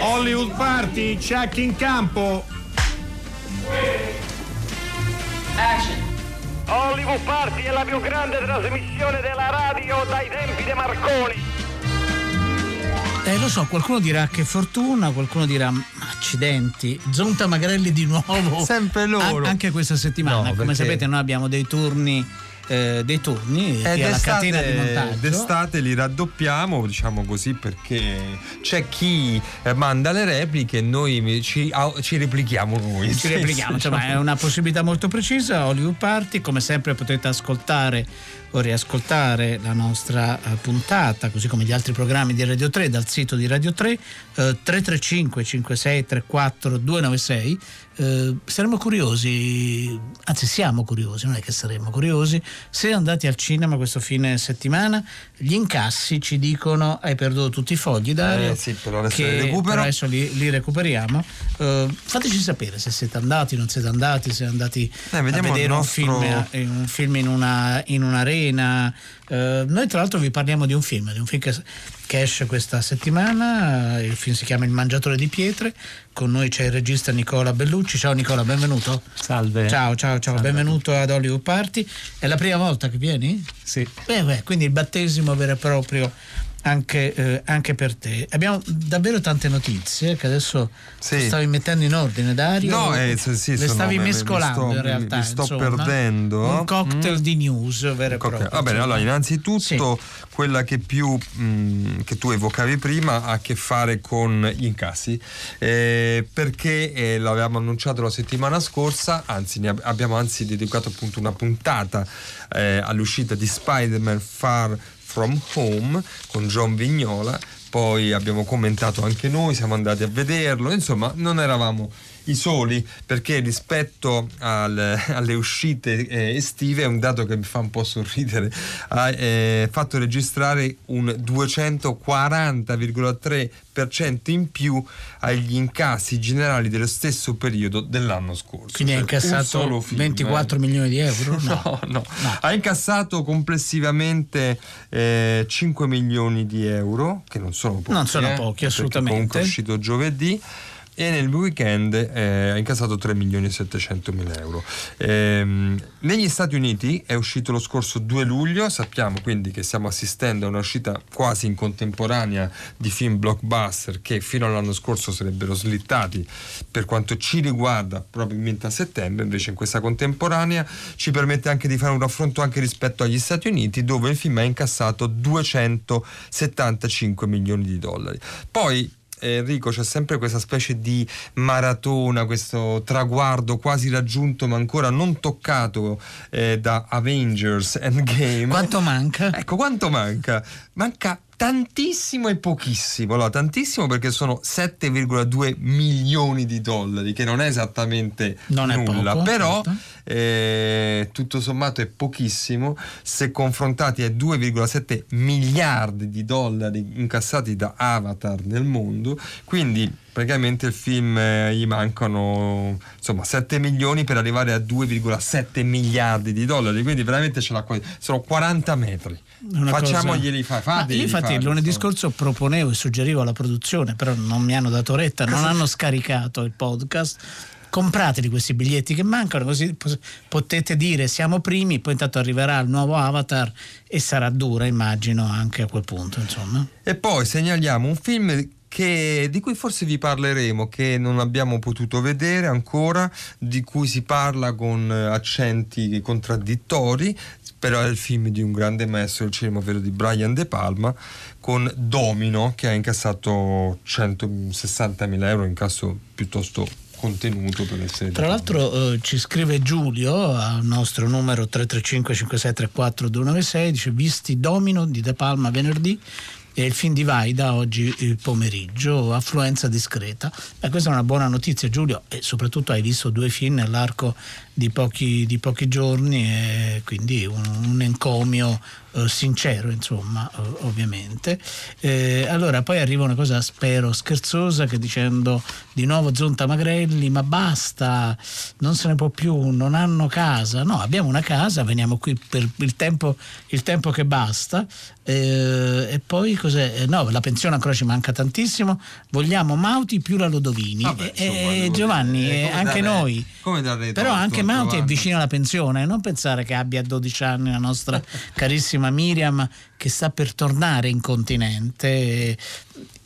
Hollywood Party, check in campo. Action. Hollywood Party è la più grande trasmissione della radio dai tempi di Marconi. Eh, lo so, qualcuno dirà che fortuna, qualcuno dirà accidenti. Zonta Magrelli di nuovo. Sempre loro. A- anche questa settimana. No, Come perché- sapete, noi abbiamo dei turni. Eh, dei turni è la catena di montaggio d'estate li raddoppiamo, diciamo così, perché c'è chi eh, manda le repliche e noi ci, ci replichiamo noi. ci replichiamo, insomma è una possibilità molto precisa. Hollywood Party, come sempre potete ascoltare o riascoltare la nostra eh, puntata, così come gli altri programmi di Radio 3 dal sito di Radio 3 eh, 335 56 34 296. Eh, saremo curiosi, anzi siamo curiosi, non è che saremo curiosi, se andati al cinema questo fine settimana gli incassi ci dicono hai perduto tutti i fogli Dario Eh, sì, però adesso che li adesso li, li recuperiamo. Eh, fateci sapere se siete andati non siete andati se siete andati Eh, a vedere nostro- un film, un film in, una, in un'arena. Eh, noi tra l'altro vi parliamo di un film di un film che, che esce questa settimana. Il film si chiama Il mangiatore di pietre. Con noi c'è il regista Nicola Bellucci ciao Nicola benvenuto Salve. ciao ciao ciao benvenuto ad Hollywood Party è la prima volta che vieni? Sì. Beh, beh, quindi il battesimo vero e proprio anche, eh, anche per te. Abbiamo davvero tante notizie che adesso Sì. stavi mettendo in ordine, Dario. No, eh, sì, sì, le stavi me- mescolando sto- in realtà. mi sto insomma. perdendo. Un cocktail di news vero e proprio. Va bene, allora innanzitutto quella che più mh, che tu evocavi prima ha a che fare con gli incassi eh, perché eh, l'avevamo annunciato la settimana scorsa anzi ne ab- abbiamo anzi dedicato appunto una puntata eh, all'uscita di Spider-Man Far From Home con John Vignola. Poi abbiamo commentato anche noi siamo andati a vederlo. Insomma non eravamo i soli perché rispetto al- alle uscite eh, estive è un dato che mi fa un po' sorridere ha eh, fatto registrare un 240,3% in più agli incassi generali dello stesso periodo dell'anno scorso Quindi ha Cioè, incassato film, 24 eh. milioni di euro? No, no. Ha incassato complessivamente eh, 5 milioni di euro, che non sono pochi. Non sono eh, pochi, assolutamente. Comunque è uscito giovedì. E nel weekend eh, ha incassato 3 milioni e 700 mila euro. Ehm, negli Stati Uniti è uscito lo scorso 2 luglio, sappiamo quindi che stiamo assistendo a una uscita quasi in contemporanea di film blockbuster che fino all'anno scorso sarebbero slittati per quanto ci riguarda probabilmente a settembre, invece in questa contemporanea ci permette anche di fare un raffronto anche rispetto agli Stati Uniti dove il film ha incassato 275 milioni di dollari. Poi Enrico c'è sempre questa specie di maratona, questo traguardo quasi raggiunto ma ancora non toccato eh, da Avengers Endgame. Quanto manca? Ecco, quanto manca? Manca tantissimo e pochissimo. Allora, tantissimo perché sono 7,2 milioni di dollari, che non è esattamente Non è nulla, poco, però certo. eh, tutto sommato è pochissimo se confrontati ai 2,7 miliardi di dollari incassati da Avatar nel mondo. Quindi praticamente il film eh, gli mancano insomma 7 milioni per arrivare a 2,7 miliardi di dollari. Quindi veramente ce l'ha quasi. Sono 40 metri. Facciamoglieli cosa- fare. Io infatti il lunedì scorso proponevo e suggerivo alla produzione, però non mi hanno dato retta, non hanno scaricato il podcast. Comprateli questi biglietti che mancano, così potete dire siamo primi, poi intanto arriverà il nuovo avatar e sarà dura, immagino, anche a quel punto. Insomma. E poi segnaliamo un film che- di cui forse vi parleremo, che non abbiamo potuto vedere ancora, di cui si parla con eh, accenti contraddittori, però è il film di un grande maestro del cinema, ovvero di Brian De Palma, con Domino, che ha incassato 160.000 euro, incasso piuttosto contenuto per essere Tra l'altro eh, ci scrive Giulio al nostro numero 335 5634 296, dice visti Domino di De Palma venerdì e il film di Vaida oggi pomeriggio, affluenza discreta. E questa è una buona notizia Giulio e soprattutto hai visto due film nell'arco di pochi, di pochi giorni e quindi un, un encomio eh, sincero, insomma, ovviamente. Eh, allora poi arriva una cosa, spero, scherzosa che dicendo di nuovo Zonta Magrelli, ma basta, non se ne può più, non hanno casa. No, abbiamo una casa, veniamo qui per il tempo, il tempo che basta. Eh, e poi cos'è? Eh, no, la pensione ancora ci manca tantissimo. Vogliamo Mauti più la Lodovini. Vabbè, e, Giovanni, eh, anche dare, noi. Però anche Mauti è vicino alla pensione, non pensare che abbia 12 anni la nostra carissima Miriam che sta per tornare in continente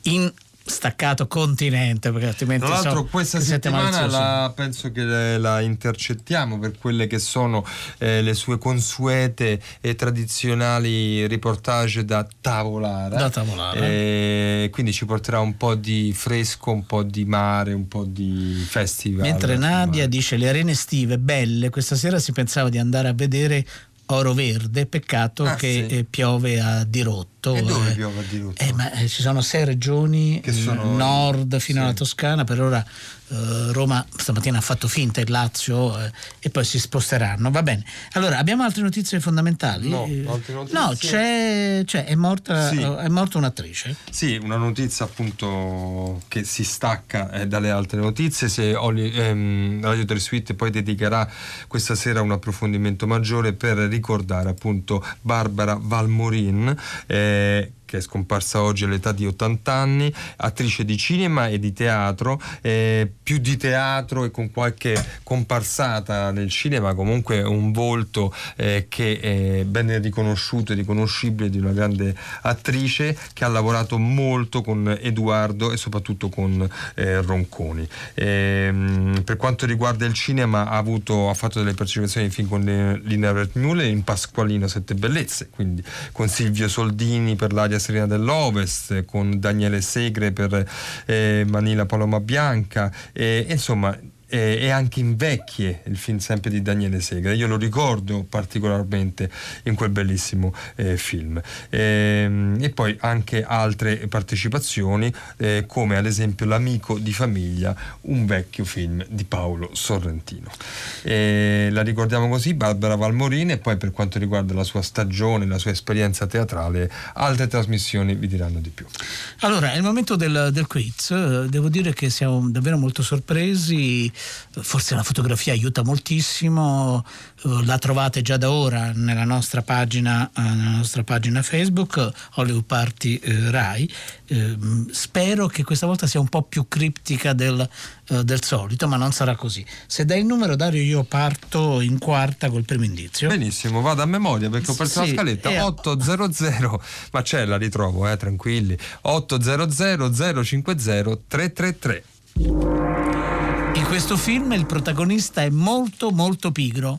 in staccato continente perché altrimenti tra l'altro so questa settimana la, penso che la intercettiamo per quelle che sono eh, le sue consuete e tradizionali riportage da tavolare. Da tavolare. Eh, quindi ci porterà un po' di fresco un po' di mare un po' di festival. Mentre Nadia dice le arene estive belle. Questa sera si pensava di andare a vedere oro verde, peccato ah, che sì. Eh, piove a dirotto. E dove eh, piove a dirotto? Eh, ma eh, ci sono sei regioni, che sono... nord fino sì. alla Toscana, per ora eh, Roma stamattina ha fatto finta il Lazio eh, e poi si sposteranno. Va bene. Allora, abbiamo altre notizie fondamentali? No, altre notizie. no c'è, c'è è, morta, sì. è morta un'attrice. Sì, una notizia appunto che si stacca eh, dalle altre notizie. Se Oli, ehm, Radio 3 Suite poi dedicherà questa sera un approfondimento maggiore per ricordare appunto Barbara Valmorin. Eh, eh, che è scomparsa oggi all'età di 80 anni, attrice di cinema e di teatro, eh, più di teatro e con qualche comparsata nel cinema, comunque un volto eh, che è ben riconosciuto e riconoscibile di una grande attrice che ha lavorato molto con Edoardo e soprattutto con eh, Ronconi. Ehm, per quanto riguarda il cinema ha, avuto, ha fatto delle partecipazioni in con Lina Wertmüller in Pasqualino Sette Bellezze, quindi con Silvio Soldini per l'aria Italia Serena dell'Ovest con Daniele Segre per eh, Manila Paloma Bianca. E, insomma eh, e anche invecchie il film sempre di Daniele Segre. Io lo ricordo particolarmente in quel bellissimo eh, film. E, ehm, e, poi anche altre partecipazioni, eh, come ad esempio L'amico di famiglia, un vecchio film di Paolo Sorrentino. E la ricordiamo così, Barbara Valmorini, e poi per quanto riguarda la sua stagione, la sua esperienza teatrale, altre trasmissioni vi diranno di più. Allora, è il momento del, del quiz. Devo dire che siamo davvero molto sorpresi forse la fotografia aiuta moltissimo, eh, la trovate già da ora nella nostra pagina, eh, nella nostra pagina Facebook, Hollywood Party eh, Rai. spero che questa volta sia un po' più criptica del, del solito, ma non sarà così. Se dai il numero, Dario, io parto in quarta col primo indizio. Benissimo, vado a memoria perché ho perso sì, la scaletta. Eh, 800, ma c'è, la ritrovo, eh, tranquilli. 800 050 333. In questo film il protagonista è molto molto pigro.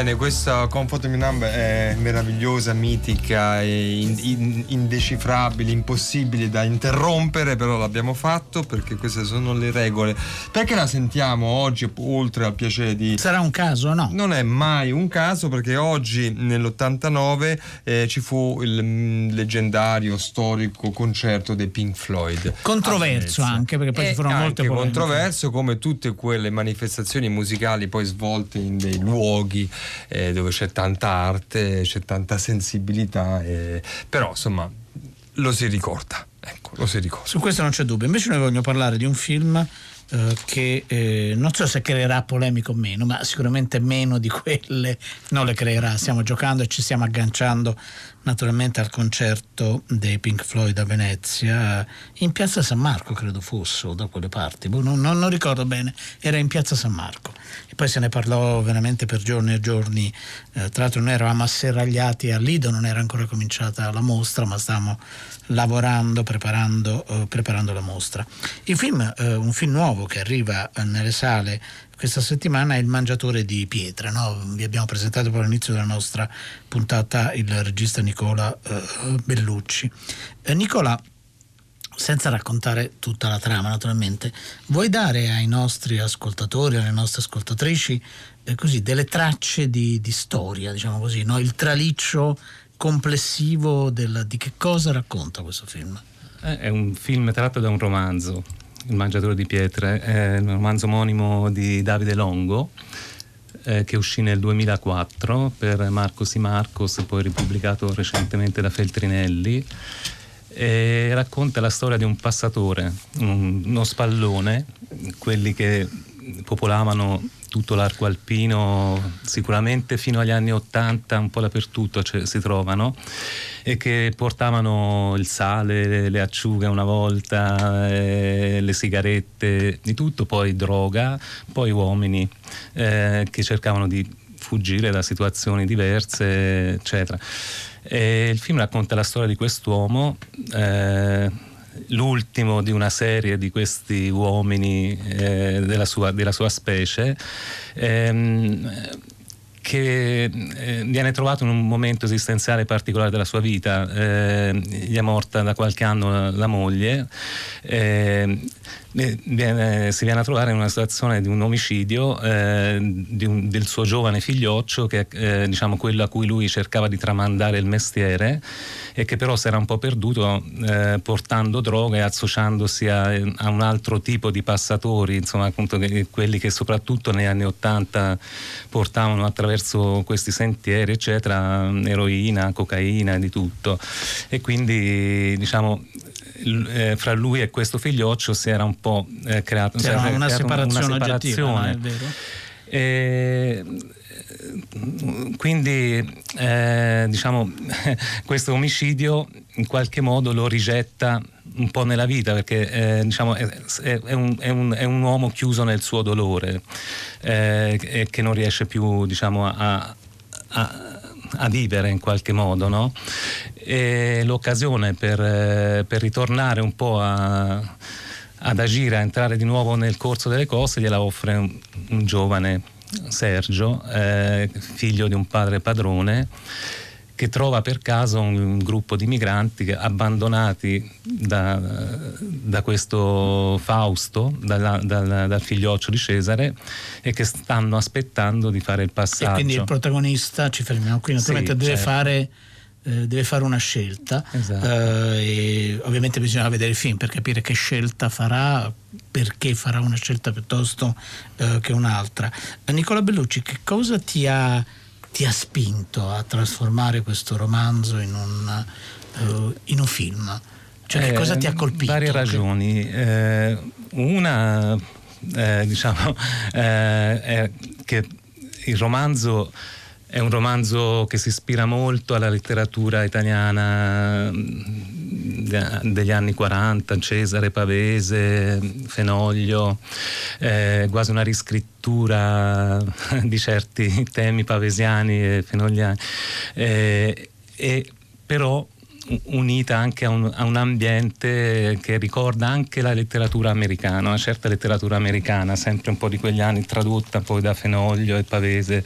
Bene, questa Comfort Me Number è meravigliosa, mitica, in, in, indecifrabile, impossibile da interrompere, però l'abbiamo fatto perché queste sono le regole. Perché la sentiamo oggi, oltre al piacere di... Sarà un caso, no? Non è mai un caso perché oggi, nell'89, eh, ci fu il mm, leggendario, storico concerto dei Pink Floyd. Controverso anche, perché poi e ci furono molte polemiche. controverso come tutte quelle manifestazioni musicali poi svolte in dei luoghi eh, dove c'è tanta arte, c'è tanta sensibilità, eh, però insomma lo si ricorda. Ecco, lo si ricorda. Su questo non c'è dubbio. Invece noi vogliamo parlare di un film eh, che eh, non so se creerà polemica o meno, ma sicuramente meno di quelle non le creerà. Stiamo giocando e ci stiamo agganciando naturalmente al concerto dei Pink Floyd a Venezia, in piazza San Marco credo fosse, o da quelle parti, boh, non, non, non, ricordo bene, era in piazza San Marco. E poi se ne parlò veramente per giorni e giorni, eh, tra l'altro noi eravamo asserragliati a Lido, non era ancora cominciata la mostra, ma stavamo lavorando, preparando, eh, preparando la mostra. Il film, eh, un film nuovo che arriva eh, nelle sale questa settimana è Il mangiatore di pietre. No? Vi abbiamo presentato per l'inizio della nostra puntata il regista Nicola eh, Bellucci. Eh, Nicola, senza raccontare tutta la trama naturalmente, vuoi dare ai nostri ascoltatori, alle nostre ascoltatrici, eh, così, delle tracce di, di, storia, diciamo così, no? il traliccio complessivo del, di che cosa racconta questo film? Eh, è un film tratto da un romanzo il mangiatore di pietre, è un romanzo omonimo di Davide Longo eh, che uscì nel 2004 per Marcos y Marcos, poi ripubblicato recentemente da Feltrinelli e racconta la storia di un passatore, un, uno spallone, quelli che popolavano tutto l'arco alpino, sicuramente fino agli anni 80 un po' dappertutto cioè, si trovano e che portavano il sale, le, le acciughe una volta, eh, le sigarette, di tutto, poi droga, poi uomini eh, che cercavano di fuggire da situazioni diverse, eccetera. E il film racconta la storia di quest'uomo. Eh, l'ultimo di una serie di questi uomini eh, della, sua, della, sua, specie. Ehm, che eh, viene trovato in un momento esistenziale particolare della sua vita, eh, gli è morta da qualche anno la, la moglie, eh, viene, si viene a trovare in una situazione di un omicidio eh, di un, del suo giovane figlioccio, che è eh, diciamo, quello a cui lui cercava di tramandare il mestiere e che però si era un po' perduto eh, portando droga e associandosi a, a, un altro tipo di passatori, insomma appunto quelli che soprattutto negli anni Ottanta portavano attraverso questi sentieri eccetera eroina, cocaina, di tutto. E quindi diciamo eh, fra lui e questo figlioccio si era un po' eh, creato C'era una, separazione, una separazione. Oggettiva, e, quindi eh, diciamo questo omicidio in qualche modo lo rigetta un po' nella vita perché eh, diciamo, è, è, un, è, un, è, un, uomo chiuso nel suo dolore eh, e che non riesce più diciamo, a, a a vivere in qualche modo, no? E l'occasione per, eh, per ritornare un po' a, ad agire, a entrare di nuovo nel corso delle cose, gliela offre un, un giovane Sergio, eh, figlio di un padre padrone, che trova per caso un, un gruppo di migranti abbandonati da, da questo Fausto, dalla, dal, dal, figlioccio di Cesare, e che stanno aspettando di fare il passaggio. E quindi il protagonista, ci fermiamo qui, naturalmente sì, deve certo. fare eh, deve fare una scelta esatto. eh, ovviamente bisogna vedere il film per capire che scelta farà perché farà una scelta piuttosto eh, che un'altra Nicola Bellucci che cosa ti ha, ti ha, spinto a trasformare questo romanzo in un, uh, in un film? Cioè che cosa ti ha colpito? varie ragioni. Una diciamo è che il romanzo è un romanzo che si ispira molto alla letteratura italiana mm, degli anni 40, Cesare Pavese, Fenoglio, eh, quasi una riscrittura di certi temi pavesiani e fenogliani. Eh, e però unita anche a un, a un, ambiente che ricorda anche la letteratura americana, una certa letteratura americana, sempre un po' di quegli anni tradotta poi da Fenoglio e Pavese.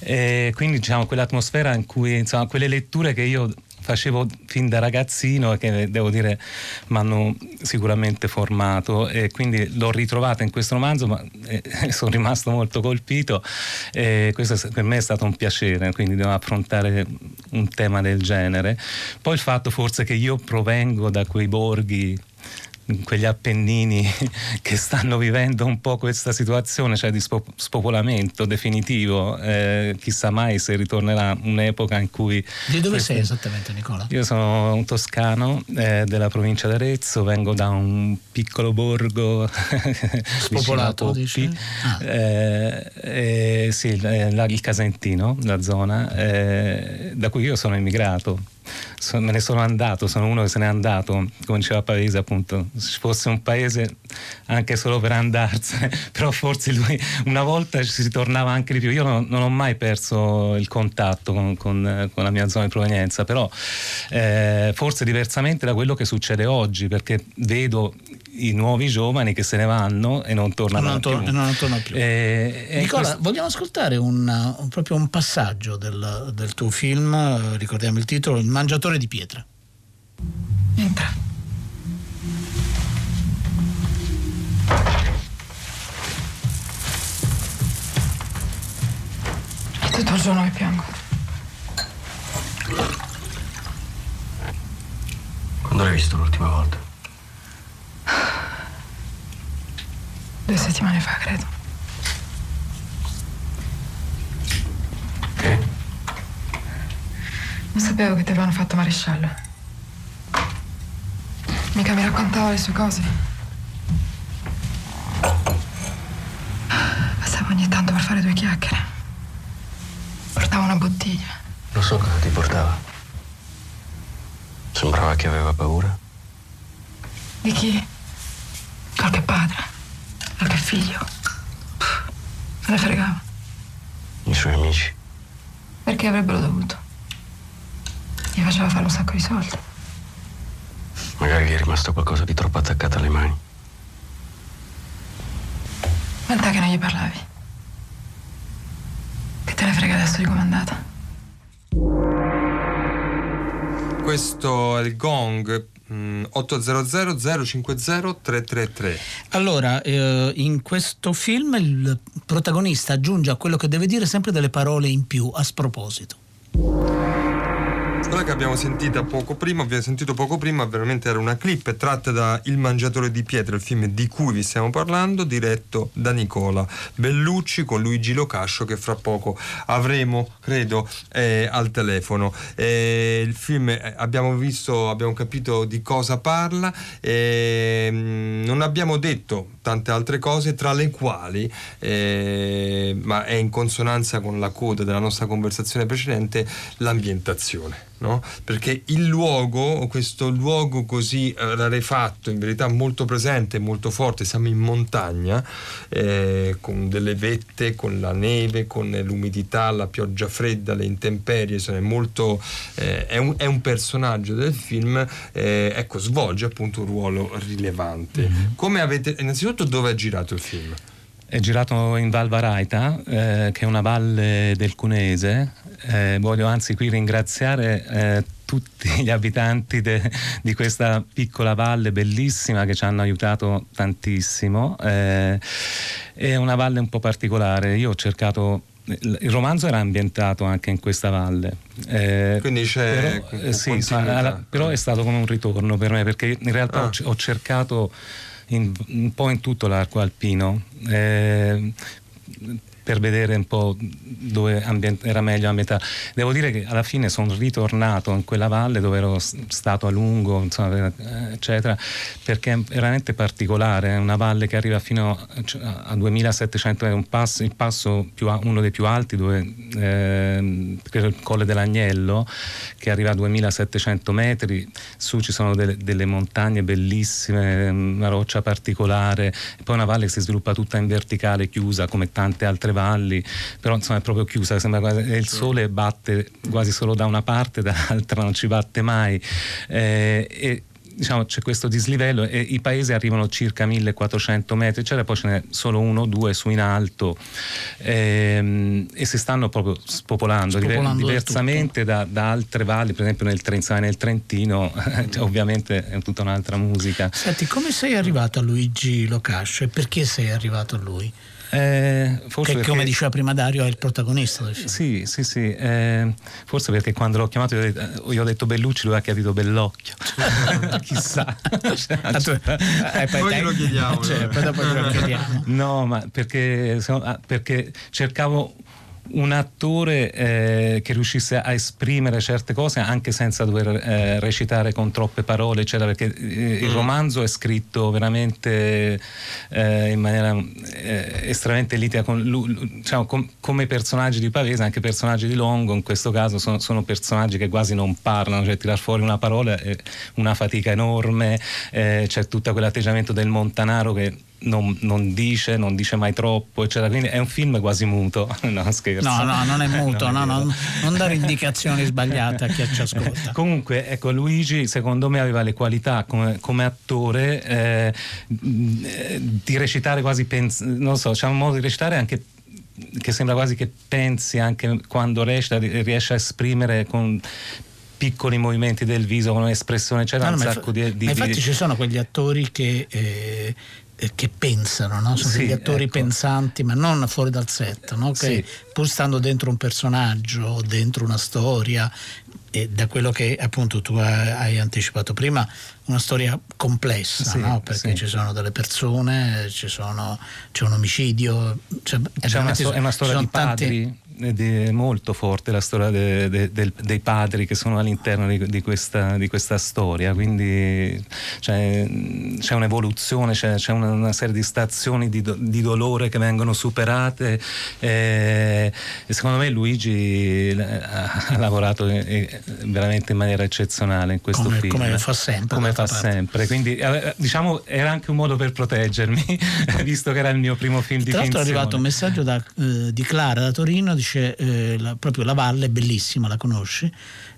E quindi diciamo quell'atmosfera in cui insomma quelle letture che io facevo fin da ragazzino e che devo dire mi hanno sicuramente formato. E quindi l'ho ritrovata in questo romanzo ma eh, sono rimasto molto colpito. E questo per me è stato un piacere quindi devo affrontare un tema del genere. Poi il fatto forse che io provengo da quei borghi quegli Appennini che stanno vivendo un po' questa situazione, cioè di spopolamento definitivo. Eh, chissà mai se ritornerà un'epoca in cui. Di dove sei esattamente, Nicola? Io sono un toscano eh, della provincia d'Arezzo, vengo da un piccolo borgo spopolato, dici? Ah. Eh, eh sì, il Casentino, la zona, eh, da cui io sono emigrato so, me ne sono andato, sono uno che se n'è andato, come diceva Pavese appunto, se fosse un paese anche solo per andarsene, però forse lui una volta ci si tornava anche di più. Io non, non ho mai perso il contatto con, con, con, la mia zona di provenienza, però eh, forse diversamente da quello che succede oggi, perché vedo i nuovi giovani che se ne vanno e non tornano non tor- più. Non tornano più. Eh, Nicola, quest- vogliamo ascoltare un, un, proprio un passaggio del, del tuo film, ricordiamo il titolo, Il mangiatore di pietra. Entra. È tutto il giorno che piango. Quando l'hai visto l'ultima volta? Due settimane fa, credo. Che? Non sapevo che ti avevano fatto maresciallo. Mica mi raccontava le sue cose. Passavo ogni tanto per fare due chiacchiere. Portava una bottiglia. Lo so cosa ti portava. Sembrava che aveva paura. Di chi? Qualche padre. Qualche figlio. Me ne fregava. I suoi amici. Perché avrebbero dovuto? Gli faceva fare un sacco di soldi. Magari gli è rimasto qualcosa di troppo attaccato alle mani. Quant'è che non gli parlavi? Che te ne frega adesso di com'è andata? Questo è il gong 800 050 333. Allora, eh, in questo film il protagonista aggiunge a quello che deve dire sempre delle parole in più a sproposito. Quella che abbiamo poco prima, abbiamo sentito poco prima, veramente era una clip tratta da Il mangiatore di pietre, il film di cui vi stiamo parlando, diretto da Nicola Bellucci con Luigi Locascio che fra poco avremo, credo, eh, al telefono. Eh, il film eh, abbiamo visto, abbiamo capito di cosa parla, eh, non abbiamo detto tante altre cose, tra le quali, eh, ma è in consonanza con la coda della nostra conversazione precedente, l'ambientazione no? perché il luogo, questo luogo così rarefatto, in verità molto presente, molto forte, siamo in montagna, eh, con delle vette, con la neve, con l'umidità, la pioggia fredda, le intemperie, insomma, è, molto, eh, è, un, è, un, personaggio del film, eh, ecco, svolge appunto un ruolo rilevante. Mm-hmm. Come avete, innanzitutto dove è girato il film? È girato in Val Varaita, eh, che è una valle del Cunese. Eh, voglio anzi qui ringraziare eh, tutti gli abitanti de, di questa piccola valle bellissima che ci hanno aiutato tantissimo. Eh, è una valle un po' particolare. Io ho cercato il romanzo era ambientato anche in questa valle. Eh, Quindi c'è. Però, eh, sì, però, è stato come un ritorno per me perché in realtà ah. ho, ho cercato in, un po' in tutto l'arco alpino. Eh, per vedere un po' dove ambient- era meglio ambientare. Devo dire che alla fine sono ritornato in quella valle dove ero stato a lungo, insomma, eccetera, perché è veramente particolare, è una valle che arriva fino a 2700 metri, un passo, il passo più, uno dei più alti, dove, eh, il Colle dell'Agnello, che arriva a 2700 metri, su ci sono delle, delle montagne bellissime, una roccia particolare, poi una valle che si sviluppa tutta in verticale, chiusa come tante altre valli, però insomma è proprio chiusa, quasi, il sole batte quasi solo da una parte, dall'altra non ci batte mai. Eh, e, diciamo, c'è questo dislivello e i paesi arrivano circa 1400 metri, eccetera, poi ce n'è solo uno o due su in alto ehm, e si stanno proprio spopolando, Spopolando diversamente da, da altre valli, per esempio nel Trenzano nel Trentino, cioè, ovviamente è tutta un'altra musica. Senti, come sei arrivato a Luigi Locascio e perché sei arrivato a lui? Eh, forse che perché- come diceva prima Dario è il protagonista del film. Sì, sì, sì. eh, forse perché quando l'ho chiamato io ho detto, io ho detto Bellucci, lui ha capito Bellocchio. Chissà. Cioè, Ah, tu- eh, poi Poi dai- glielo chiediamo, Cioè, eh. poi dopo glielo chiediamo. No, ma perché, ah, perché cercavo un attore eh, che riuscisse a esprimere certe cose anche senza dover eh, recitare con troppe parole, eccetera, perché eh, il romanzo è scritto veramente eh, in maniera eh, estremamente litica, con, diciamo, com- come i personaggi di Pavese, anche i personaggi di Longo, in questo caso sono, sono personaggi che quasi non parlano, cioè tirar fuori una parola è una fatica enorme, eh, c'è tutto quell'atteggiamento del Montanaro che non, non dice, non dice mai troppo, eccetera. Quindi è un film quasi muto. No, scherzo. No, no, non è muto, Non no, vero. no, non dare indicazioni sbagliate a chi ci ascolta. Comunque, ecco, Luigi secondo me aveva le qualità come, come attore eh, di recitare quasi, pens- non so, c'è un modo di recitare anche che sembra quasi che pensi anche quando recita, ri- riesce a esprimere con piccoli movimenti del viso, con un'espressione, c'era No, un no, ma sacco di... di- ma infatti ci sono quegli attori che, eh, che pensano, no? sono Sì, degli attori ecco. pensanti, ma non fuori dal set, no? che Sì. pur stando dentro un personaggio, dentro una storia, e da quello che appunto tu hai anticipato prima, una storia complessa, Sì, no? perché sì. ci sono delle persone, ci sono, c'è un omicidio, cioè, C'è una, sto- una storia di tanti- padri è molto forte la storia de- de- del- dei padri che sono all'interno di, di questa, di questa storia quindi c'è, c'è un'evoluzione c'è, c'è una, una serie di stazioni di, do- di dolore che vengono superate eh, e secondo me Luigi ha, lavorato veramente in maniera eccezionale in questo Come- film. come fa sempre, come fa parte. sempre. Quindi eh, diciamo era anche un modo per proteggermi visto che era il mio primo film di Tra l'altro è arrivato un messaggio da, eh, di Clara da Torino, dice eh, la- proprio la valle è bellissima, la conosci?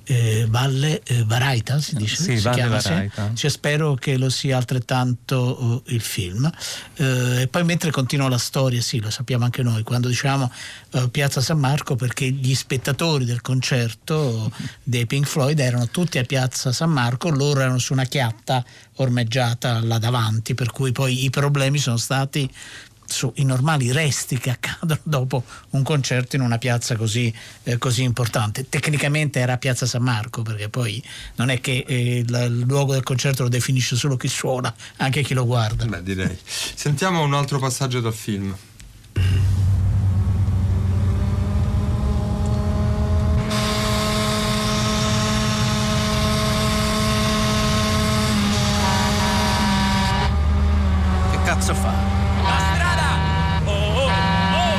Eh, valle eh, Varaita si dice? Sì, si Valle chiama, Varaita. Dice, spero che lo sia altrettanto eh, il film. Eh, e poi mentre continua la storia, sì, lo sappiamo anche noi, quando diciamo eh, Piazza San Marco, perché gli spettatori del concerto dei Pink Floyd erano tutti a Piazza San Marco, loro erano su una chiatta ormeggiata là davanti, per cui poi i problemi sono stati sui normali resti che accadono dopo un concerto in una piazza così, eh, così importante. Tecnicamente era Piazza San Marco, perché poi non è che eh, il, il luogo del concerto lo definisce solo chi suona, anche chi lo guarda. Beh, direi. Sentiamo un altro passaggio dal film. Che cazzo fa? La strada! Oh, oh, oh!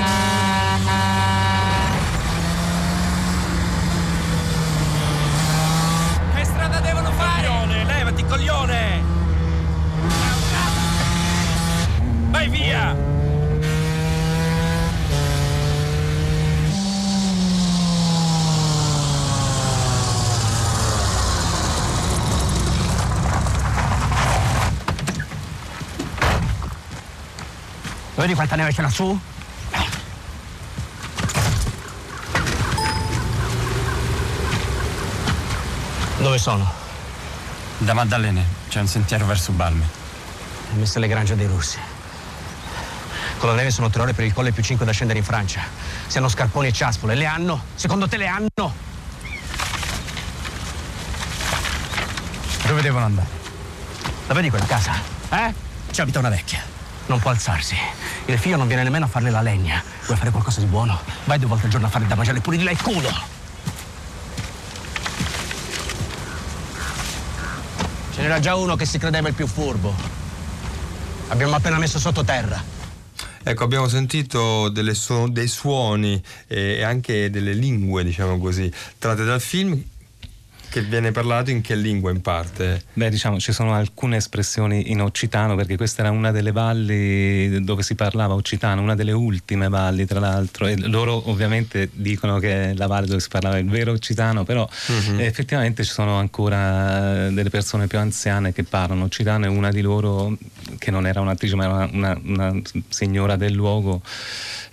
Che strada devono fare? Coglione! Vai via! Vedi quanta neve c'è lassù? Dove sono? Da Maddalene, c'è un sentiero verso Balme. Messe le grange dei russi. Con la neve sono tre ore per il colle più cinque da scendere in Francia. Se hanno scarponi e ciaspole, le hanno? Secondo te le hanno? Dove devono andare? La vedi quella casa? Eh? Ci abita una vecchia. Non può alzarsi. Il figlio non viene nemmeno a farle la legna. Vuoi fare qualcosa di buono? Vai due volte al giorno a fare da mangiare pure di là il culo. Ce n'era già uno che si credeva il più furbo. Abbiamo appena messo sottoterra. Ecco, abbiamo sentito su- dei suoni eh, e anche delle lingue, diciamo così, tratte dal film. Che viene parlato in che lingua in parte? Beh, diciamo, ci sono alcune espressioni in occitano, perché questa era una delle valli dove si parlava occitano, una delle ultime valli, tra l'altro, e loro ovviamente dicono che è la valle dove si parlava il vero occitano, però uh-huh. effettivamente ci sono ancora delle persone più anziane che parlano occitano e una di loro, che non era un'attrice ma era una, una, una signora del luogo,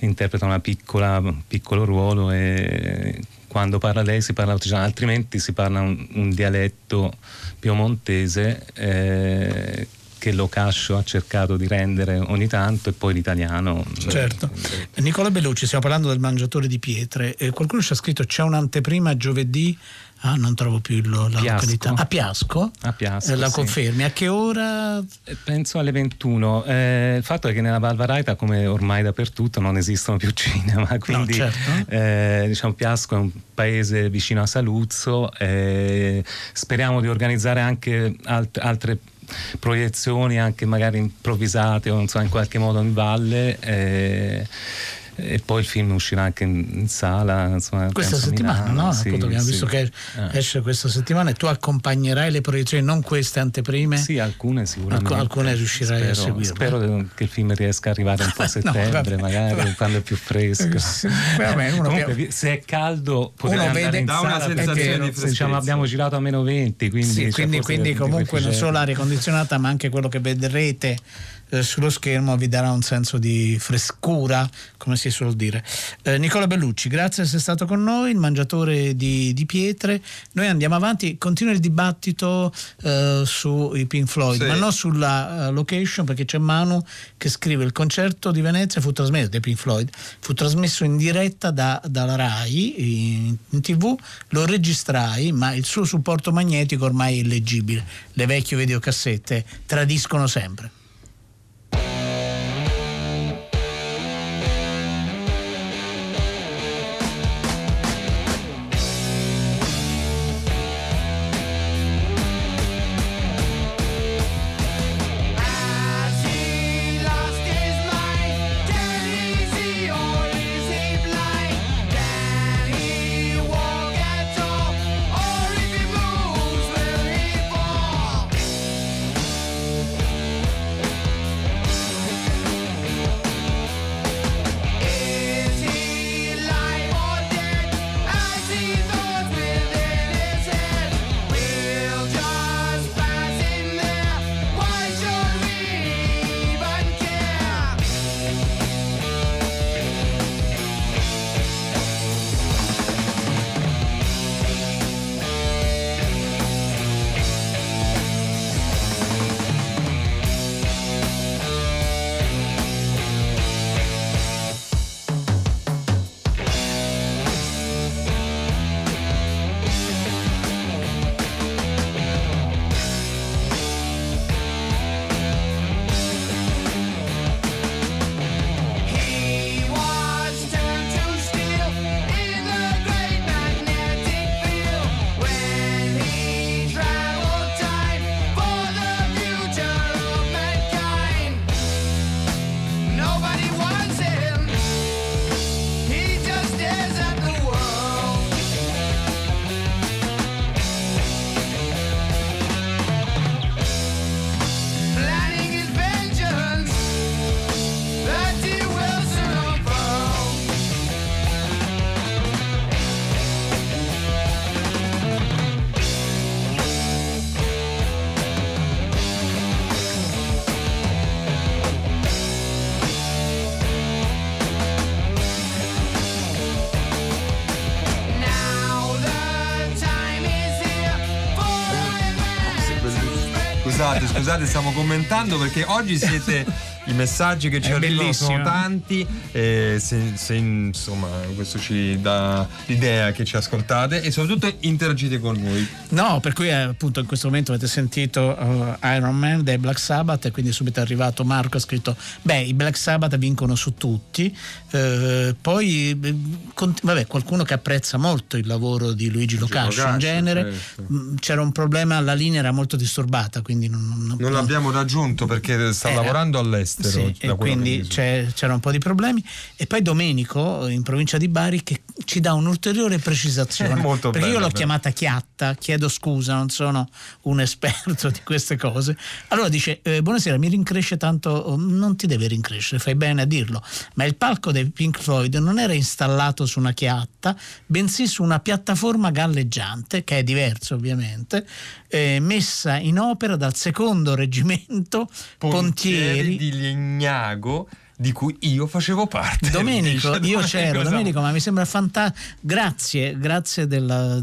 interpreta un piccolo ruolo e quando parla lei si parla occitano, altrimenti si parla un, un dialetto piemontese eh, che Locascio ha cercato di rendere ogni tanto e poi l'italiano. Certo. Nicola Bellucci, stiamo parlando del mangiatore di pietre. Eh, qualcuno ci ha scritto c'è un'anteprima giovedì Ah, non trovo più la Piasco. località. A Piasco? A Piasco. Eh, la sì. confermi? A che ora? Eh, penso alle 21. Eh, il fatto è che nella Valvaraita, come ormai dappertutto, non esistono più cinema. Quindi, no, certo. eh, diciamo, Piasco è un paese vicino a Saluzzo. Eh, speriamo di organizzare anche alt- altre proiezioni, anche magari improvvisate o so, in qualche modo in valle. Eh, e poi il film uscirà anche in, sala insomma, questa settimana Milano, no? Sì, Appunto, abbiamo sì. visto che eh. esce questa settimana e tu accompagnerai le proiezioni non queste anteprime? Sì alcune sicuramente. Alc- alcune riuscirai spero, a seguire spero che il film riesca ad arrivare un po' a settembre no, magari quando è più fresco. Sì, bene, comunque più... se è caldo potete vede, in sala una perché, diciamo, abbiamo girato a meno 20 quindi, sì, cioè, quindi, quindi comunque non solo l'aria condizionata ma anche quello che vedrete eh, sullo schermo vi darà un senso di frescura, come si suol dire. Eh, Nicola Bellucci, grazie di essere stato con noi, il mangiatore di, di pietre. Noi andiamo avanti, continua il dibattito eh, sui Pink Floyd, Sì. ma non sulla uh, location, perché c'è Manu che scrive il concerto di Venezia fu trasmesso dei Pink Floyd, fu trasmesso in diretta da, dalla RAI in, in tv, lo registrai, ma il suo supporto magnetico ormai è illeggibile. Le vecchie videocassette tradiscono sempre. Scusate, stiamo commentando perché oggi siete. I messaggi che ci È arrivano bellissimo. sono tanti, e se, se, insomma questo ci dà l'idea che ci ascoltate e soprattutto interagite con noi. No, per cui eh, appunto in questo momento avete sentito uh, Iron Man dei Black Sabbath e quindi subito è arrivato Marco ha scritto beh i Black Sabbath vincono su tutti Eh, poi eh, con- vabbè qualcuno che apprezza molto il lavoro di Luigi Locascio in genere certo. Mm, c'era un problema la linea era molto disturbata quindi non, non- Non l'abbiamo raggiunto perché sta Era- lavorando all'estero. All'estero. Sì, e quindi c'erano un po' di problemi. E poi Domenico, in provincia di Bari, che ci dà un'ulteriore precisazione. Molto perché io bella, l'ho però. chiamata chiatta, chiedo scusa, non sono un esperto di queste cose. Allora dice: eh, Buonasera, mi rincresce tanto. Non ti deve rincrescere, fai bene a dirlo. Ma il palco dei Pink Floyd non era installato su una chiatta, bensì su una piattaforma galleggiante, che è diverso ovviamente, eh, messa in opera dal secondo reggimento Pontieri. di Legnago di cui io facevo parte. Domenico, Dice io c'ero, Zampa. Domenico, ma mi sembra fantastico. Grazie, grazie della-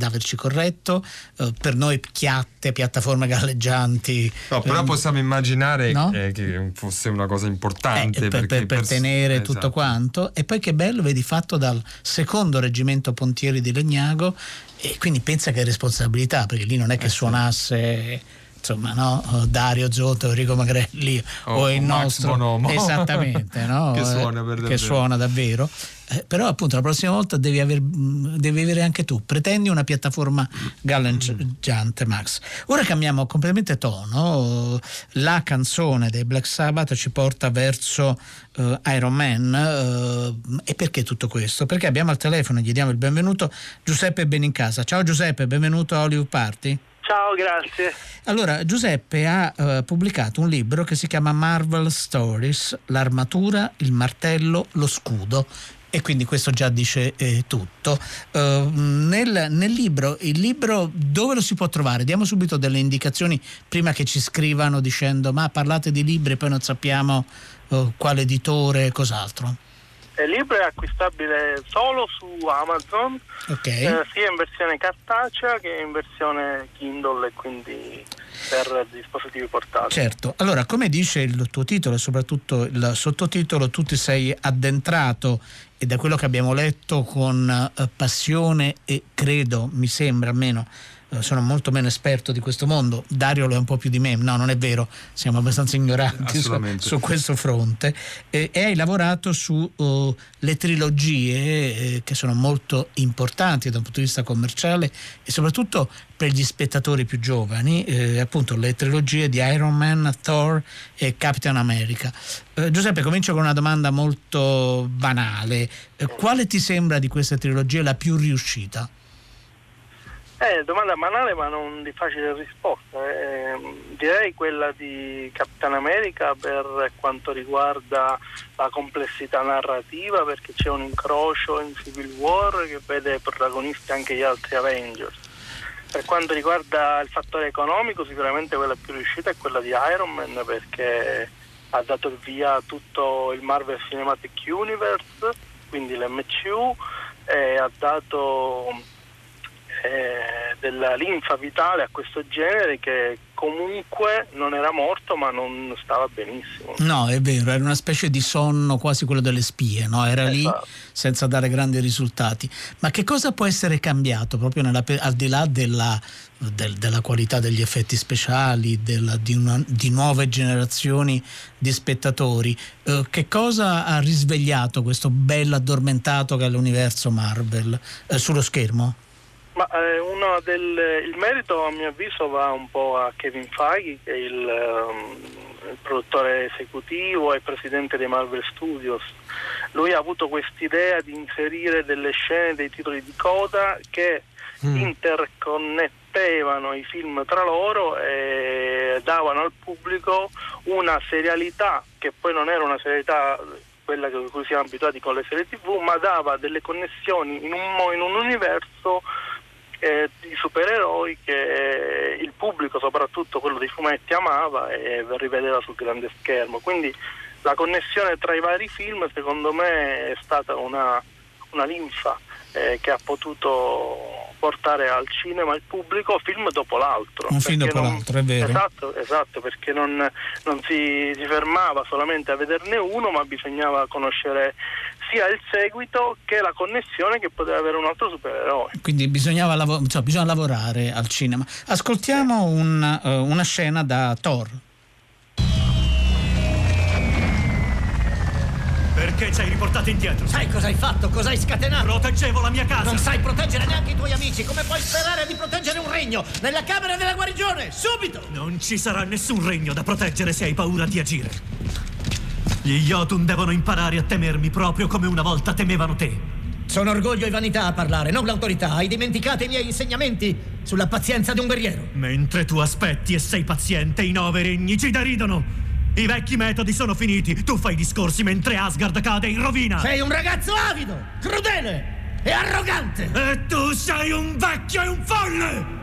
averci corretto. Eh, per noi chiatte, piattaforme galleggianti. No, però eh, possiamo immaginare no? eh, che fosse una cosa eh, importante per, per- perché per tenere esatto. tutto quanto e poi che bello vedi fatto dal secondo reggimento Pontieri di Legnago e quindi pensa che è responsabilità perché lì non è che Eh, suonasse insomma no Dario Zotto Enrico Magrelli O- o, il nostro Bonomo. esattamente no? Che Eh, suona per che davvero. suona davvero Eh, però appunto la prossima volta devi, aver- devi avere anche tu pretendi una piattaforma galleggiante Max ora cambiamo completamente tono la canzone dei Black Sabbath ci porta verso eh, Iron Man eh, e perché tutto questo? perché abbiamo al telefono gli diamo il benvenuto Giuseppe Benincasa ciao Giuseppe benvenuto a Hollywood Party Ciao, grazie. allora, Giuseppe ha eh, pubblicato un libro che si chiama Marvel Stories, l'armatura, il martello, lo scudo. E quindi questo già dice eh, tutto. Eh, nel, nel libro, il libro dove lo si può trovare? Diamo subito delle indicazioni prima che ci scrivano dicendo ma parlate di libri e poi non sappiamo eh, quale editore e cos'altro. Libro è acquistabile solo su Amazon, Ok? eh, sia in versione cartacea che in versione Kindle e quindi per dispositivi portatili. Certo, allora come dice il tuo titolo e soprattutto il sottotitolo, tu ti sei addentrato e da quello che abbiamo letto con eh, passione e credo, mi sembra almeno, eh, sono molto meno esperto di questo mondo, Dario lo è un po' più di me, no non è vero, siamo abbastanza ignoranti su, su questo fronte eh, e hai lavorato sulle trilogie eh, che sono molto importanti da un punto di vista commerciale e soprattutto per gli spettatori più giovani, eh, appunto le trilogie di Iron Man, Thor e Capitan America. Eh, Giuseppe, comincio con una domanda molto banale. Eh, quale ti sembra di queste trilogie la più riuscita? Eh, domanda banale ma non di facile risposta. Eh, direi quella di Capitan America per quanto riguarda la complessità narrativa perché c'è un incrocio in Civil War che vede protagonisti anche gli altri Avengers. Per quanto riguarda il fattore economico sicuramente quella più riuscita è quella di Iron Man perché ha dato il via a tutto il Marvel Cinematic Universe, quindi l'MCU, e ha dato eh, della linfa vitale a questo genere che comunque non era morto ma non stava benissimo. No, è vero, era una specie di sonno quasi quello delle spie, no? era lì Esatto. senza dare grandi risultati. Ma che cosa può essere cambiato proprio nella al di là della, del- della qualità degli effetti speciali, della- di, una- di nuove generazioni di spettatori? Eh, che cosa ha risvegliato questo bello addormentato che è l'universo Marvel eh, sullo schermo? Ma eh, uno del, il merito a mio avviso va un po' a Kevin Feige che è il, ehm, il produttore esecutivo e presidente dei Marvel Studios. Lui ha avuto quest'idea di inserire delle scene dei titoli di coda che interconnettevano i film tra loro e davano al pubblico una serialità che poi non era una serialità quella che cui siamo abituati con le serie tv, ma dava delle connessioni in un, in un universo eh, di supereroi che il pubblico, soprattutto quello dei fumetti, amava e rivedeva sul grande schermo. Quindi la connessione tra i vari film secondo me è stata una, una linfa eh, che ha potuto portare al cinema il pubblico film dopo l'altro. Un film dopo non- l'altro, è vero. Esatto, esatto, perché non, non si, si fermava solamente a vederne uno, ma bisognava conoscere sia il seguito che la connessione che poteva avere un altro supereroe. Quindi bisognava lavo- cioè, bisogna lavorare al cinema. Ascoltiamo un, eh, una scena da Thor. Per Perché ci hai riportato indietro? Sai cosa hai fatto? Cosa hai scatenato? Proteggevo la mia casa! Non sai proteggere neanche i tuoi amici! Come puoi sperare di proteggere un regno? Nella camera della guarigione! Subito! Non ci sarà nessun regno da proteggere se hai paura di agire. Gli Jotun devono imparare a temermi proprio come una volta temevano te. Sono orgoglio e vanità a parlare, non l'autorità. Hai dimenticato i miei insegnamenti sulla pazienza di un guerriero. Mentre tu aspetti e sei paziente, i nove regni ci deridono. I vecchi metodi sono finiti. Tu fai discorsi mentre Asgard cade in rovina. Sei un ragazzo avido, crudele e arrogante. E tu sei un vecchio e un folle!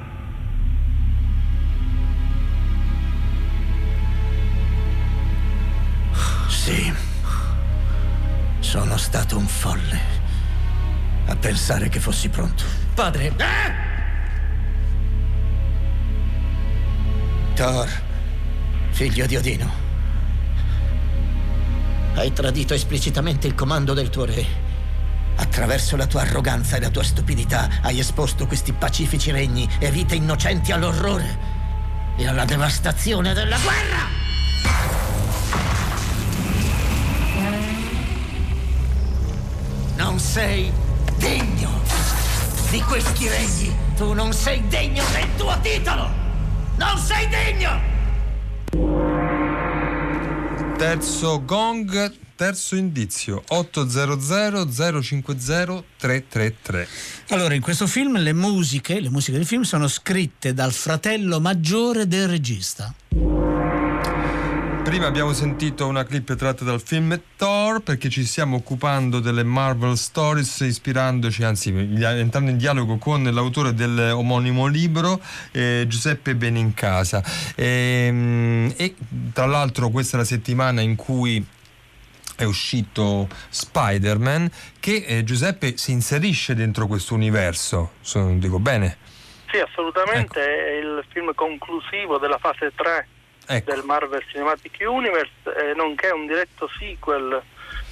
Sì. Sono stato un folle. A pensare che fossi pronto. Padre, Thor, figlio di Odino. Hai tradito esplicitamente il comando del tuo re. Attraverso la tua arroganza e la tua stupidità hai esposto questi pacifici regni e vite innocenti all'orrore e alla devastazione della guerra! Non sei degno di questi regni! Tu non sei degno del tuo titolo! Non sei degno! Terzo gong, terzo indizio 800 050 333. Allora, in questo film le musiche, le musiche del film sono scritte dal fratello maggiore del regista. Prima abbiamo sentito una clip tratta dal film Thor perché ci stiamo occupando delle Marvel Stories ispirandoci, anzi entrando in dialogo con l'autore del omonimo libro eh, Giuseppe Benincasa. E, e tra l'altro questa è la settimana in cui è uscito Spider-Man che eh, Giuseppe si inserisce dentro questo universo, Sono- dico bene. Sì, assolutamente, è il film conclusivo della fase 3 Ecco. del Marvel Cinematic Universe, eh, nonché un diretto sequel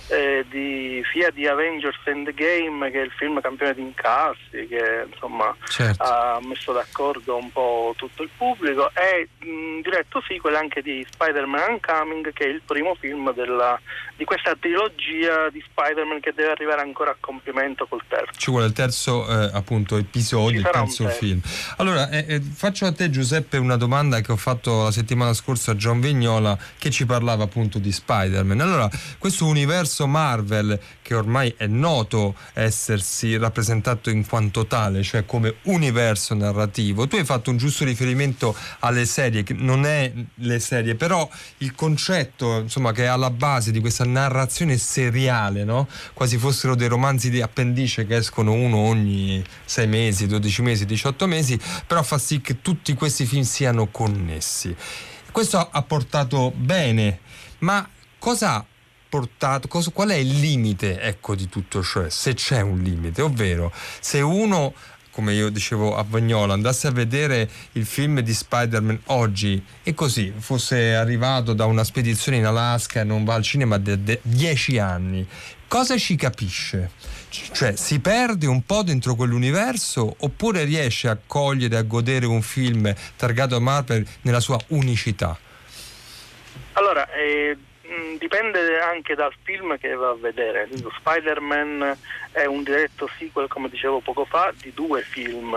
eh, di, sia di Avengers Endgame che è il film campione di incassi che insomma Certo. ha messo d'accordo un po' tutto il pubblico e un diretto sequel anche di Spider-Man Uncoming che è il primo film della- di questa trilogia di Spider-Man che deve arrivare ancora a compimento col terzo. Ci vuole il terzo eh, appunto episodio, il terzo. film. Allora, eh, eh, faccio a te Giuseppe una domanda che ho fatto la settimana scorsa a John Vignola che ci parlava appunto di Spider-Man. Allora, questo universo Marvel che ormai è noto essersi rappresentato in quanto tale, cioè come universo narrativo, tu hai fatto un giusto riferimento alle serie, che non è le serie, però il concetto insomma che è alla base di questa narrazione seriale, no? quasi fossero dei romanzi di appendice che escono uno ogni 6 mesi, 12 mesi, 18 mesi, però fa sì che tutti questi film siano connessi. Questo ha portato bene, ma cosa ha portato, cosa- qual è il limite ecco, di tutto ciò? Se c'è un limite, ovvero se uno come io dicevo a Vagnola, andasse a vedere il film di Spider-Man oggi e così fosse arrivato da una spedizione in Alaska e non va al cinema da da dieci anni, cosa ci capisce? C- Cioè, si perde un po' dentro quell'universo oppure riesce a cogliere, a godere un film targato a Marvel nella sua unicità? Allora, eh, mh, dipende anche dal film che va a vedere. Spider-Man è un diretto sequel, come dicevo poco fa, di due film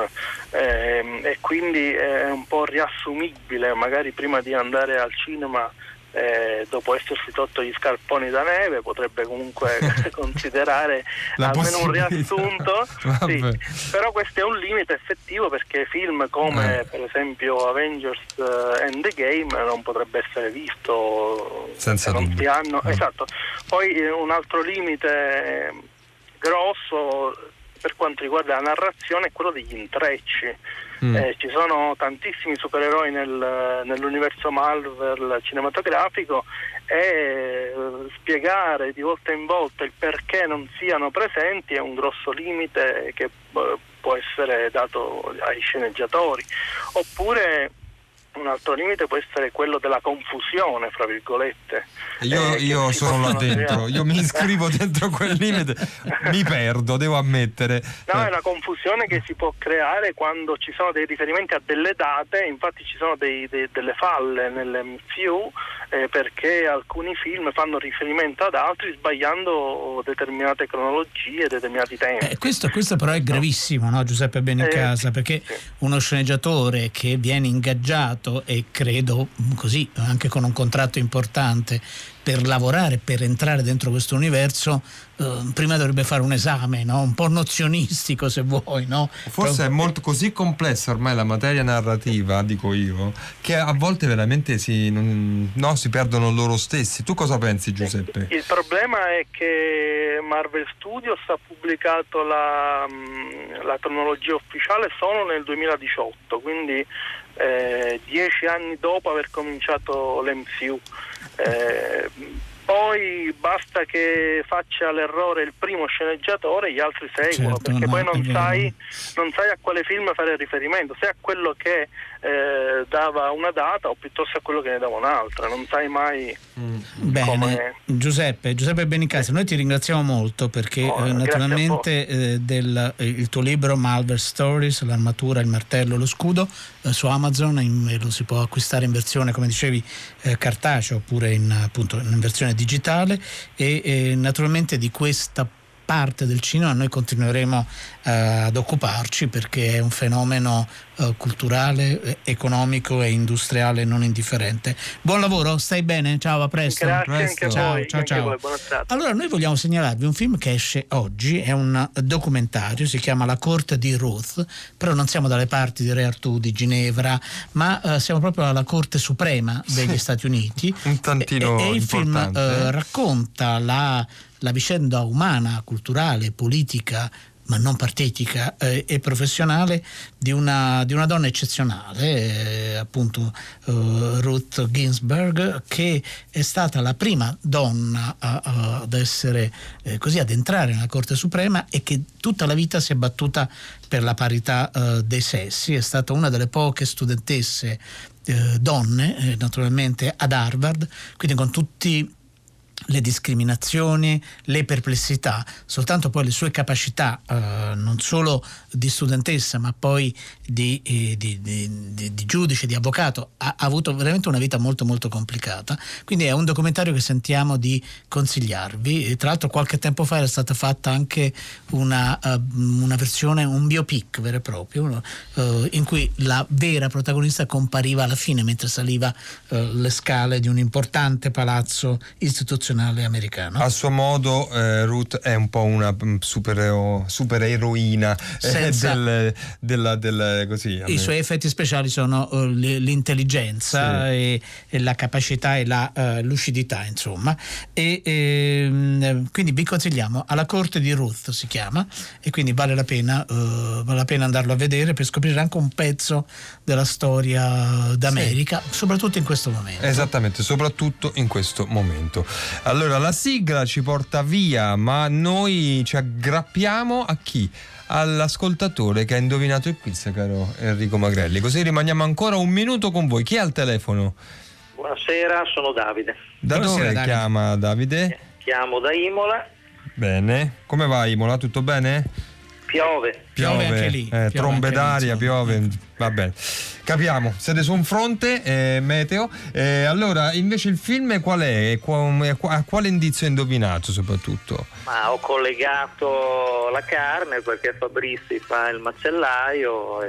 ehm, e quindi è un po' riassumibile, magari prima di andare al cinema. Eh, dopo essersi tolto gli scarponi da neve potrebbe comunque considerare almeno un riassunto sì. Però questo è un limite effettivo perché film come Eh. per esempio Avengers eh, Endgame non potrebbe essere visto Senza se non dubbio. hanno Eh. esatto poi eh, un altro limite eh, grosso per quanto riguarda la narrazione è quello degli intrecci Mm. Eh, ci sono tantissimi supereroi nel- nell'universo Marvel cinematografico e eh, spiegare di volta in volta il perché non siano presenti è un grosso limite che eh, può essere dato ai sceneggiatori. Oppure un altro limite può essere quello della confusione, fra virgolette. Io, eh, io sono là dentro, creare. io mi iscrivo dentro quel limite, mi perdo, devo ammettere. No, Eh, è una confusione che si può creare quando ci sono dei riferimenti a delle date, infatti ci sono dei- dei- delle falle nell'MCU eh, perché alcuni film fanno riferimento ad altri sbagliando determinate cronologie, determinati tempi. Eh, questo, questo però è gravissimo, no, Giuseppe Benincasa, Eh, perché uno sceneggiatore che viene ingaggiato e credo così, anche con un contratto importante, per lavorare, per entrare dentro questo universo, eh, prima dovrebbe fare un esame, no? un po' nozionistico se vuoi. No? Forse è molto così complessa ormai la materia narrativa, dico io, che a volte veramente si, non- no, si perdono loro stessi. Tu cosa pensi, Giuseppe? Il problema è che Marvel Studios ha pubblicato la, mh, la cronologia ufficiale solo nel 2018, quindi eh, dieci anni dopo aver cominciato l'MCU. Eh, poi basta che faccia l'errore il primo sceneggiatore, gli altri seguono, Certo, perché no, poi non sai, non sai a quale film fare riferimento, se a quello che eh, dava una data o piuttosto a quello che ne dava un'altra, non sai mai Bene, come... Giuseppe, Giuseppe Benincasa, noi ti ringraziamo molto perché Oh, eh, naturalmente eh, del, eh, il tuo libro Malver Stories, l'armatura, il martello, lo scudo eh, su Amazon in- eh, lo si può acquistare in versione, come dicevi, cartacea oppure in, appunto, in versione digitale e eh, naturalmente di questa parte del cinema noi continueremo eh, ad occuparci perché è un fenomeno eh, culturale, eh, economico e industriale non indifferente. Buon lavoro, stai bene? Ciao, a presto. Grazie anche a ciao, voi, ciao, anche a ciao. voi. Allora, noi vogliamo segnalarvi un film che esce oggi, è un documentario, si chiama La corte di Ruth, però non siamo dalle parti di Re Artù, di Ginevra, ma eh, siamo proprio alla Corte Suprema degli Stati Uniti. Un tantino E, e il film importante, eh, eh? racconta la, la vicenda umana, culturale, politica, ma non partitica eh, e professionale di una, di una donna eccezionale, eh, appunto eh, Ruth Ginsburg, che è stata la prima donna a- a- ad essere eh, così, ad entrare nella Corte Suprema e che tutta la vita si è battuta per la parità eh, dei sessi, è stata una delle poche studentesse eh, donne, naturalmente ad Harvard, quindi con tutti le discriminazioni, le perplessità, soltanto poi le sue capacità eh, non solo di studentessa ma poi di, eh, di- di- di- di giudice, di avvocato, ha, ha avuto veramente una vita molto molto complicata. Quindi è un documentario che sentiamo di consigliarvi. E tra l'altro qualche tempo fa era stata fatta anche una, eh, una versione, un biopic vero e proprio, eh, in cui la vera protagonista compariva alla fine mentre saliva eh, le scale di un importante palazzo istituzionale americano. A suo modo eh, Ruth è un po' una mm, superero- supereroina eh, Senza- del, della, del- così, I suoi effetti speciali sono eh, l- l'intelligenza Sì. e, e la capacità e la eh, lucidità, insomma. E, ehm, quindi vi consigliamo alla corte di Ruth si chiama e quindi vale la pena, eh, vale la pena andarlo a vedere per scoprire anche un pezzo della storia d'America, soprattutto in questo momento. Esattamente, soprattutto in questo momento. Allora, la sigla ci porta via, ma noi ci aggrappiamo a chi? All'ascoltatore che ha indovinato il quiz, caro Enrico Magrelli. Così rimaniamo ancora un minuto con voi. Chi è al telefono? Buonasera, sono Davide. Da Buonasera, dove Davide. chiama Davide? Chiamo da Imola. Bene. Come va Imola? Tutto bene? Piove. Piove anche lì, eh, piove trombe anche lì, d'aria, insomma. piove. Va bene. Capiamo, siete su un fronte eh, meteo. Eh, allora, invece il film qual è? Qua- a quale indizio hai indovinato soprattutto? Ma ho collegato la carne perché Fabrizi fa il macellaio e,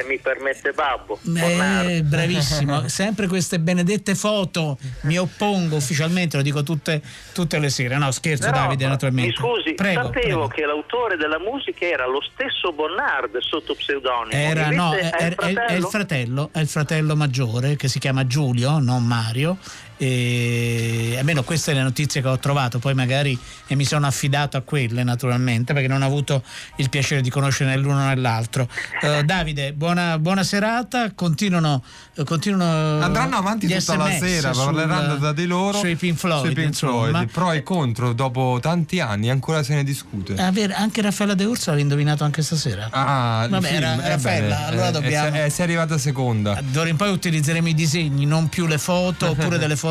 e mi permette babbo. Eh, bravissimo, sempre queste benedette foto. Mi oppongo ufficialmente, lo dico tutte, tutte le sere. No, scherzo, Però, Davide, naturalmente. Mi scusi, prego, sapevo prego. che l'autore della musica era lo stesso Bonnard sotto pseudonimo. Era, no, è, è, il è- il fratello, è il fratello maggiore che si chiama Giulio, non Mario. E almeno queste le notizie che ho trovato, poi magari e mi sono affidato a quelle naturalmente perché non ho avuto il piacere di conoscere né l'uno né l'altro. Eh, Davide, buona, buona serata, continuano, eh, continuano Andranno avanti tutta la SMS sera, sul- parleranno tra di loro sui Pink Floyd, sui Pink. Floyd, pro e contro dopo tanti anni ancora se ne discute. Eh, vero, anche Raffaella De Urso l'ha indovinato anche stasera. Ah, Vabbè, film, era Raffaella, allora dobbiamo- eh, sei arrivata seconda. D'ora in poi utilizzeremo i disegni, non più le foto, oppure delle foto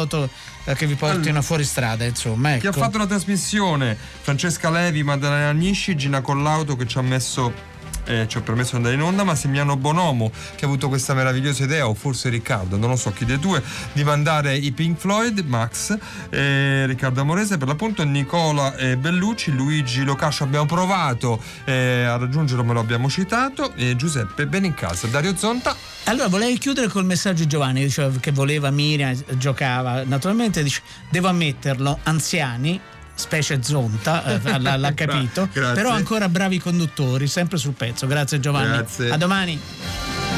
eh, che vi portino fuori strada, insomma. Chi ha Ecco. fatto la trasmissione? Francesca Levi, Maddalena Agnisci, Gina Collauto che ci ha messo eh, ci ha permesso di andare in onda, Massimiliano Bonomo che ha avuto questa meravigliosa idea, o forse Riccardo, non lo so chi dei due, di mandare i Pink Floyd, Max, eh, Riccardo Amorese, per l'appunto Nicola eh, Bellucci, Luigi Locascio abbiamo provato eh, a raggiungerlo, me lo abbiamo citato, e Giuseppe Benincasa, Dario Zonta. Allora volevo chiudere col messaggio di Giovanni che voleva Miriam, giocava. Naturalmente dice, devo ammetterlo, anziani, specie Zonta, eh, l'ha, l'ha capito, però ancora bravi conduttori, sempre sul pezzo. Grazie Giovanni. Grazie. A domani.